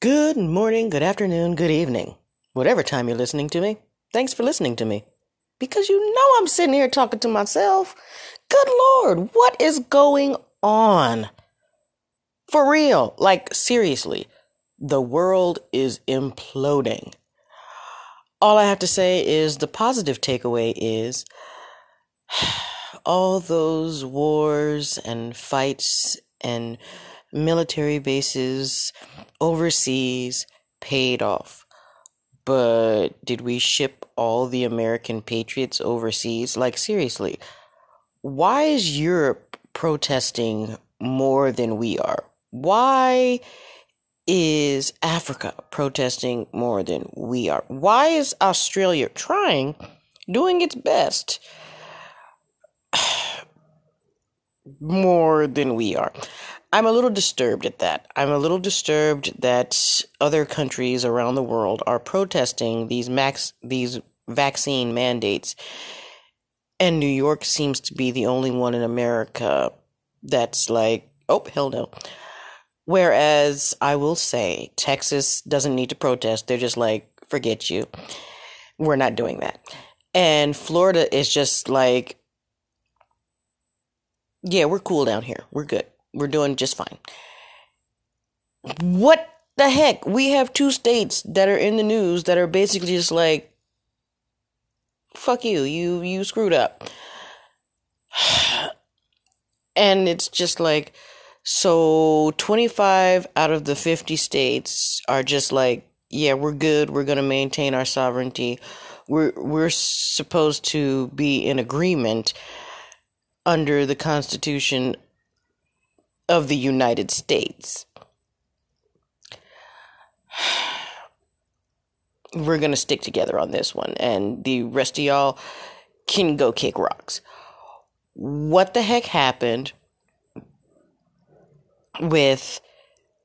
Good morning, good afternoon, good evening. Whatever time you're listening to me, thanks for listening to me. Because you know I'm sitting here talking to myself. Good Lord, what is going on? For real, like seriously, the world is imploding. All I have to say is the positive takeaway is all those wars and fights and military bases overseas paid off. But did we ship all the American patriots overseas? Like, seriously, why is Europe protesting more than we are? Why is Africa protesting more than we are? Why is Australia trying, doing its best? more than we are. I'm a little disturbed at that. I'm a little disturbed that other countries around the world are protesting these max these vaccine mandates. And New York seems to be the only one in America that's like, oh, hell no. Whereas I will say Texas doesn't need to protest. They're just like, forget you. We're not doing that. And Florida is just like, yeah, we're cool down here. We're good. We're doing just fine. What the heck? We have two states that are in the news that are basically just like fuck you. You you screwed up. And it's just like so 25 out of the 50 states are just like yeah, we're good. We're going to maintain our sovereignty. We're we're supposed to be in agreement under the Constitution of the United States. We're going to stick together on this one, and the rest of y'all can go kick rocks. What the heck happened with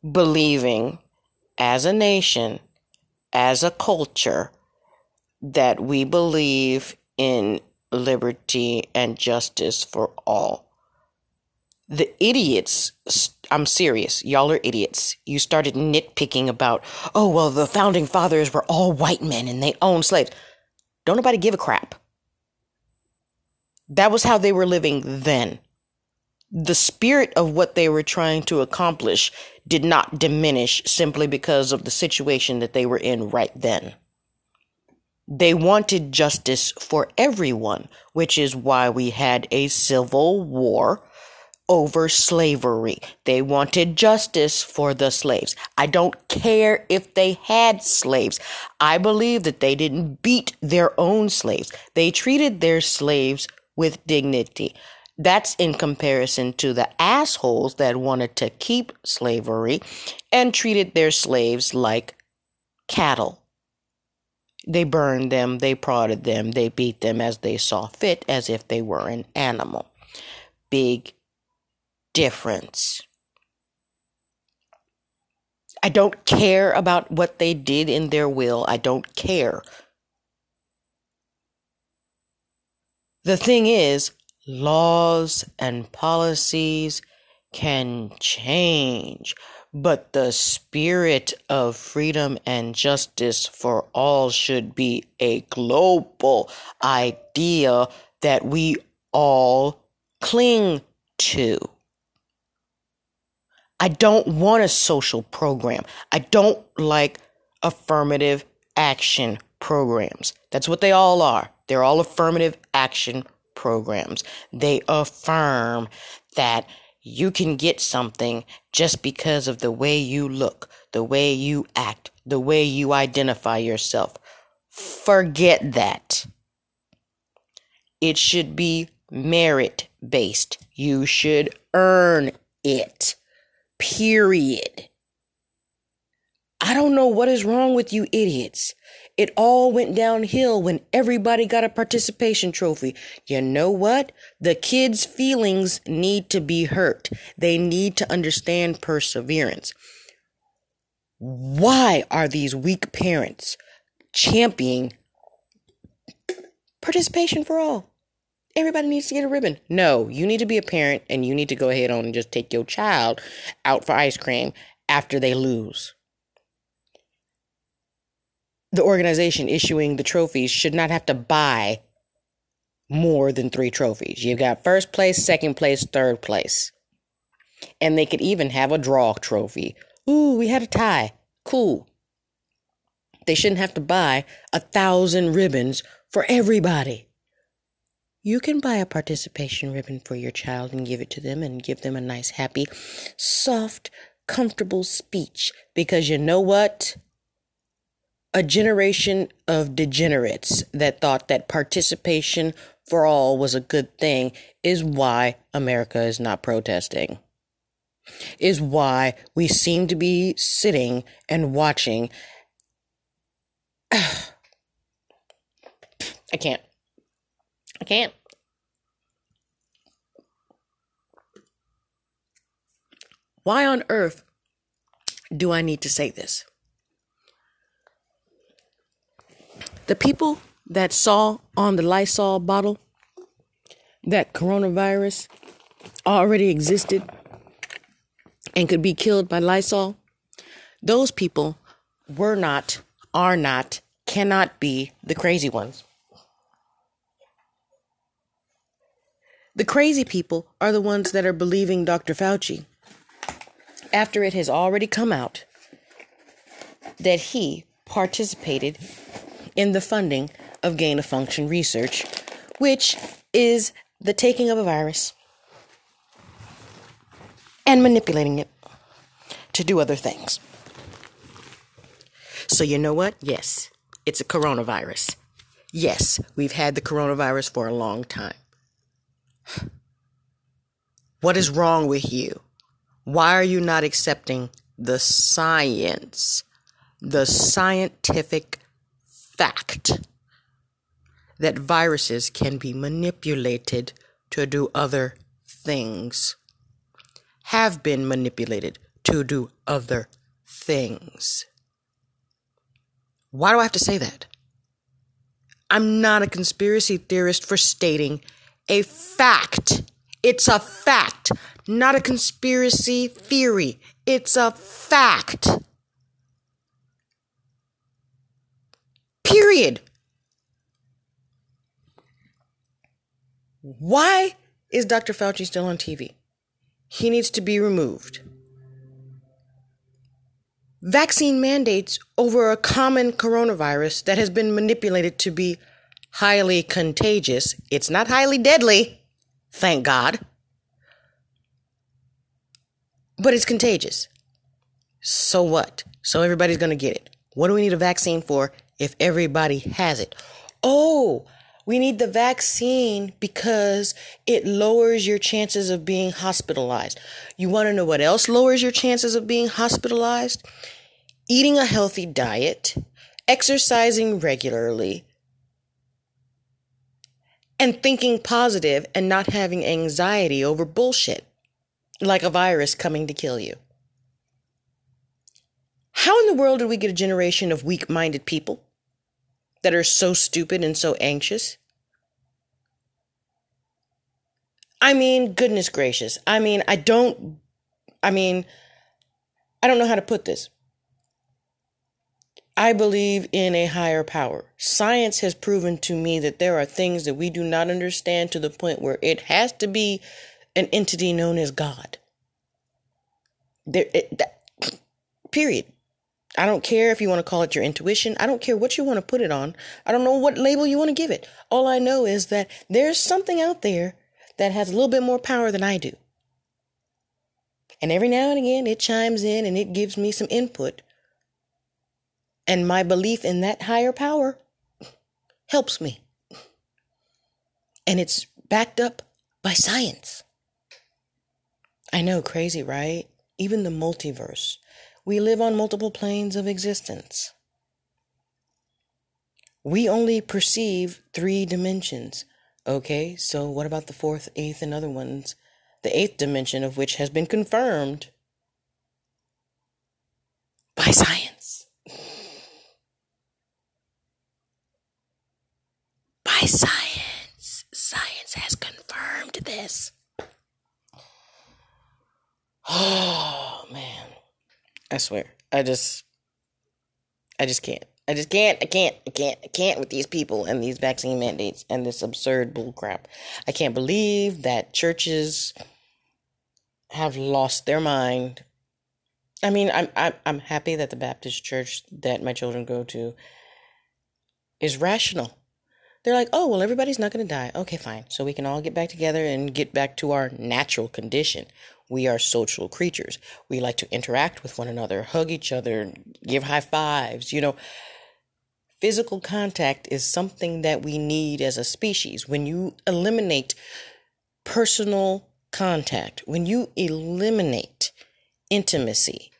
believing as a nation, as a culture, that we believe in liberty and justice for all? The idiots i'm serious y'all are idiots. You started nitpicking about oh well the founding fathers were all white men and they owned slaves. Don't nobody give a crap. That was how they were living then. The spirit of what they were trying to accomplish did not diminish simply because of the situation that they were in right then. They wanted justice for everyone which is why we had a civil war over slavery. They wanted justice for the slaves. I don't care if they had slaves. I believe that they didn't beat their own slaves. They treated their slaves with dignity. That's in comparison to the assholes that wanted to keep slavery and treated their slaves like cattle. They burned them, they prodded them, they beat them as they saw fit, as if they were an animal. Big difference. I don't care about what they did in their will. I don't care. The thing is, laws and policies can change, but the spirit of freedom and justice for all should be a global idea that we all cling to. I don't want a social program. I don't like affirmative action programs. That's what they all are. They're all affirmative action programs. They affirm that you can get something just because of the way you look, the way you act, the way you identify yourself. Forget that. It should be merit based. You should earn it. Period. I don't know what is wrong with you idiots. It all went downhill when everybody got a participation trophy. You know what? The kids' feelings need to be hurt. They need to understand perseverance. Why are these weak parents championing participation for all? Everybody needs to get a ribbon. No, you need to be a parent and you need to go ahead on and just take your child out for ice cream after they lose. the organization issuing the trophies should not have to buy more than three trophies. You've got first place, second place, third place. And they could even have a draw trophy. Ooh, we had a tie. Cool. They shouldn't have to buy a thousand ribbons for everybody. You can buy a participation ribbon for your child and give it to them and give them a nice, happy, soft, comfortable speech because you know what? a generation of degenerates that thought that participation for all was a good thing is why America is not protesting. Is why we seem to be sitting and watching. I can't. I can't. Why on earth do I need to say this? The people that saw on the Lysol bottle that coronavirus already existed and could be killed by Lysol, those people were not, are not, cannot be the crazy ones. The crazy people are the ones that are believing Dr. Fauci after it has already come out that he participated in the funding of gain of function research, which is the taking of a virus and manipulating it to do other things. So, you know what? Yes, it's a coronavirus. Yes, we've had the coronavirus for a long time. What is wrong with you? Why are you not accepting the science, the scientific fact that viruses can be manipulated to do other things, have been manipulated to do other things. Why do I have to say that? I'm not a conspiracy theorist for stating a fact. It's a fact, not a conspiracy theory. It's a fact. Period. Why is Dr. Fauci still on TV? He needs to be removed. Vaccine mandates over a common coronavirus that has been manipulated to be highly contagious. It's not highly deadly, thank God, but it's contagious. So what? So everybody's going to get it. What do we need a vaccine for if everybody has it. Oh, we need the vaccine because it lowers your chances of being hospitalized. You want to know what else lowers your chances of being hospitalized? Eating a healthy diet, exercising regularly, and thinking positive and not having anxiety over bullshit like a virus coming to kill you. How in the world did we get a generation of weak minded people that are so stupid and so anxious? I mean, goodness gracious. I mean, I don't, I mean, I don't know how to put this. I believe in a higher power. Science has proven to me that there are things that we do not understand to the point where it has to be an entity known as God. There, it, that, period. I don't care if you want to call it your intuition. I don't care what you want to put it on. I don't know what label you want to give it. All I know is that there's something out there that has a little bit more power than I do. And every now and again, it chimes in and it gives me some input. And my belief in that higher power helps me. And it's backed up by science. I know, crazy, right? Even the multiverse we live on multiple planes of existence. We only perceive three dimensions. Okay, so what about the fourth, eighth, and other ones? The eighth dimension of which has been confirmed by science. By science. Science has confirmed this. Oh, man. I swear. I just I just can't. I just can't, I can't, I can't, I can't with these people and these vaccine mandates and this absurd bullcrap. I can't believe that churches have lost their mind. I mean, I'm I'm I'm happy that the Baptist church that my children go to is rational. They're like, oh well, everybody's not going to die. Okay, fine. So we can all get back together and get back to our natural condition. We are social creatures. We like to interact with one another, hug each other, give high fives. You know, physical contact is something that we need as a species. When you eliminate personal contact, when you eliminate intimacy,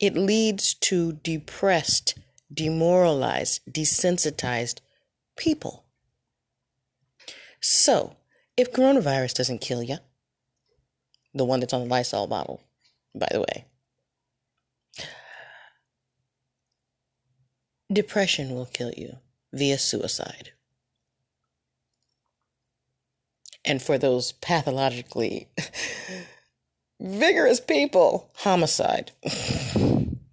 it leads to depressed, demoralized, desensitized people. So, if coronavirus doesn't kill you, the one that's on the Lysol bottle, by the way, Depression will kill you via suicide. And for those pathologically vigorous people, homicide.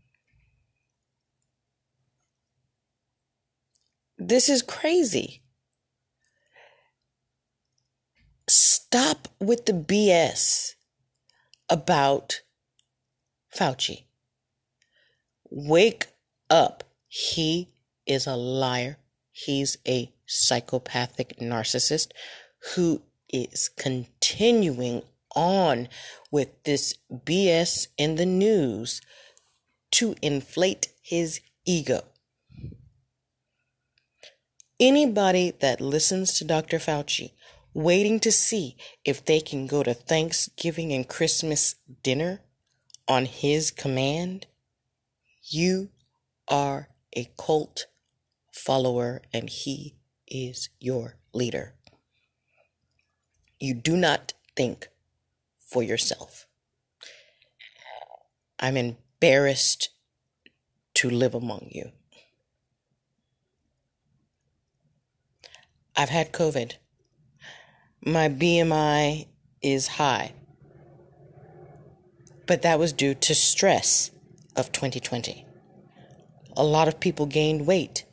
this is crazy. Stop with the BS about Fauci. Wake up. He is a liar. He's a psychopathic narcissist who is continuing on with this BS in the news to inflate his ego. Anybody that listens to Dr. Fauci waiting to see if they can go to Thanksgiving and Christmas dinner on his command, you are a cult follower and he is your leader. You do not think for yourself. I'm embarrassed to live among you. I've had COVID. My BMI is high. But that was due to stress of 2020 a lot of people gained weight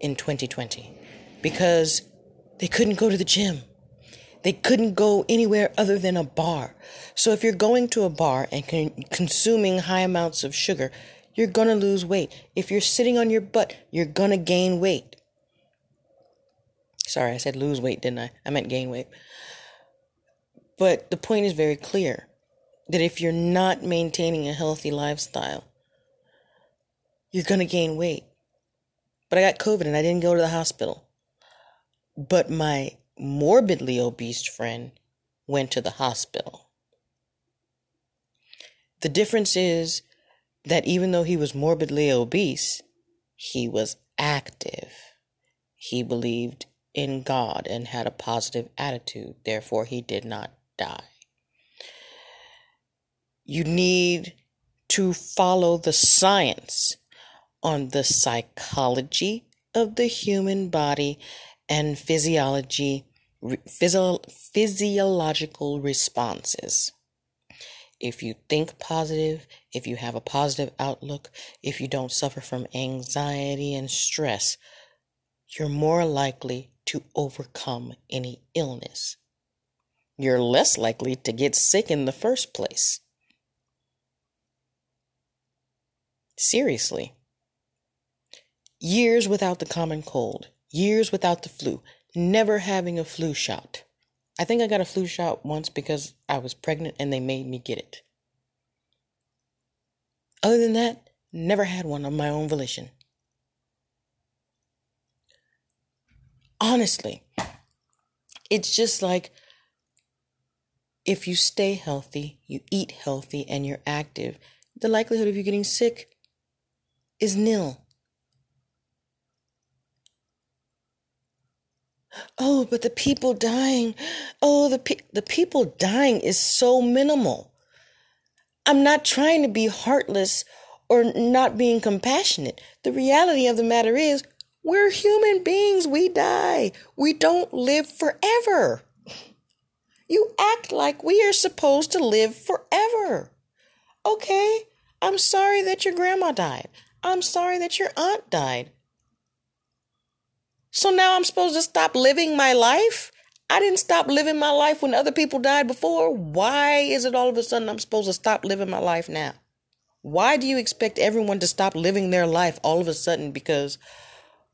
in 2020 because they couldn't go to the gym. They couldn't go anywhere other than a bar. So if you're going to a bar and con- consuming high amounts of sugar, you're going to lose weight. If you're sitting on your butt, you're going to gain weight. Sorry, I said lose weight, didn't I? I meant gain weight. But the point is very clear that if you're not maintaining a healthy lifestyle, you're going to gain weight. But I got COVID and I didn't go to the hospital. But my morbidly obese friend went to the hospital. The difference is that even though he was morbidly obese, he was active. He believed in God and had a positive attitude. Therefore, he did not die. You need to follow the science on the psychology of the human body and physiology physio- physiological responses. If you think positive, if you have a positive outlook, if you don't suffer from anxiety and stress, you're more likely to overcome any illness. You're less likely to get sick in the first place. Seriously years without the common cold, years without the flu, never having a flu shot. I think I got a flu shot once because I was pregnant and they made me get it. Other than that, never had one of my own volition. Honestly, it's just like if you stay healthy, you eat healthy, and you're active, the likelihood of you getting sick is nil. Oh, but the people dying. Oh, the pe- the people dying is so minimal. I'm not trying to be heartless or not being compassionate. The reality of the matter is, we're human beings. We die. We don't live forever. You act like we are supposed to live forever. Okay, I'm sorry that your grandma died. I'm sorry that your aunt died. So now I'm supposed to stop living my life? I didn't stop living my life when other people died before. Why is it all of a sudden I'm supposed to stop living my life now? Why do you expect everyone to stop living their life all of a sudden because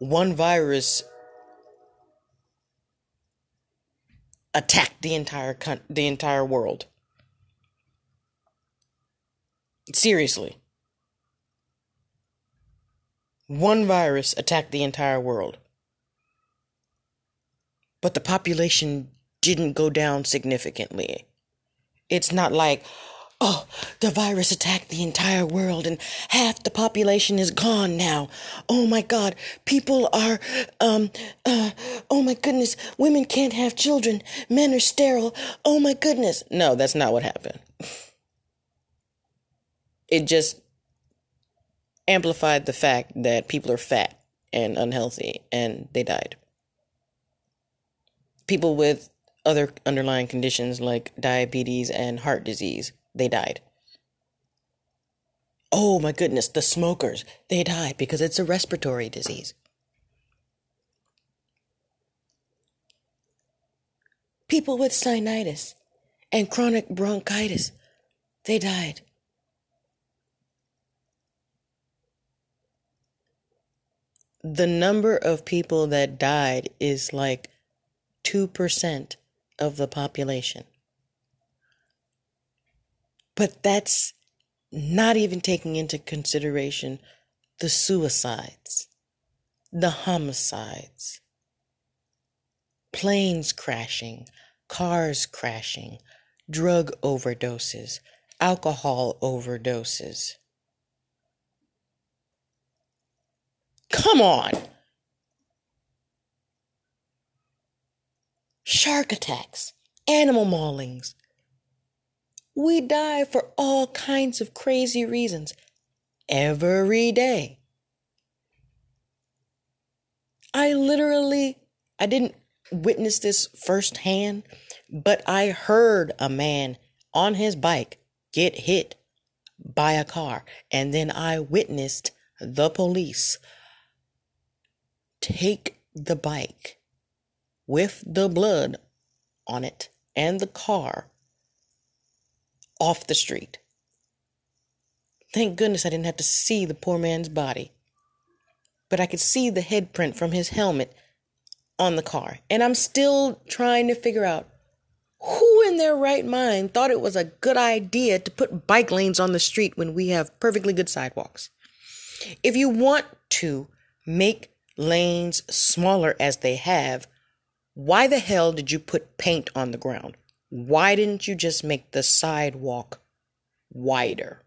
one virus attacked the entire con- the entire world? Seriously. One virus attacked the entire world. But the population didn't go down significantly. It's not like, oh, the virus attacked the entire world and half the population is gone now. Oh my God, people are, um, uh, oh my goodness, women can't have children, men are sterile. Oh my goodness. No, that's not what happened. It just amplified the fact that people are fat and unhealthy and they died. People with other underlying conditions like diabetes and heart disease, they died. Oh my goodness, the smokers, they died because it's a respiratory disease. People with sinusitis and chronic bronchitis, they died. the number of people that died is like 2% of the population. But that's not even taking into consideration the suicides, the homicides, planes crashing, cars crashing, drug overdoses, alcohol overdoses. Come on. Shark attacks, animal maulings. We die for all kinds of crazy reasons every day. I literally, I didn't witness this firsthand, but I heard a man on his bike get hit by a car, and then I witnessed the police take the bike with the blood on it and the car off the street. Thank goodness I didn't have to see the poor man's body. But I could see the head print from his helmet on the car. And I'm still trying to figure out who in their right mind thought it was a good idea to put bike lanes on the street when we have perfectly good sidewalks. If you want to make lanes smaller as they have, why the hell did you put paint on the ground? Why didn't you just make the sidewalk wider?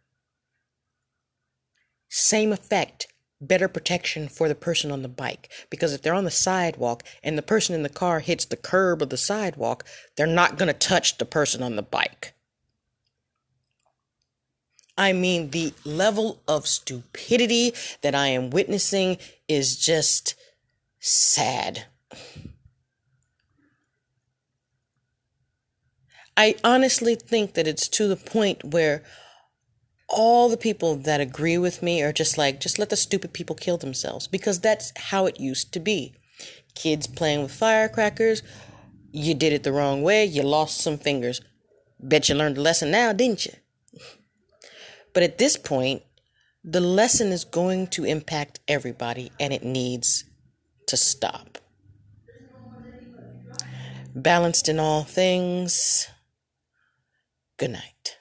Same effect, better protection for the person on the bike. Because if they're on the sidewalk and the person in the car hits the curb of the sidewalk, they're not going to touch the person on the bike. I mean, the level of stupidity that I am witnessing is just sad. I honestly think that it's to the point where all the people that agree with me are just like, just let the stupid people kill themselves because that's how it used to be. Kids playing with firecrackers, you did it the wrong way, you lost some fingers. Bet you learned a lesson now, didn't you? But at this point, the lesson is going to impact everybody and it needs to stop. Balanced in all things. Good night.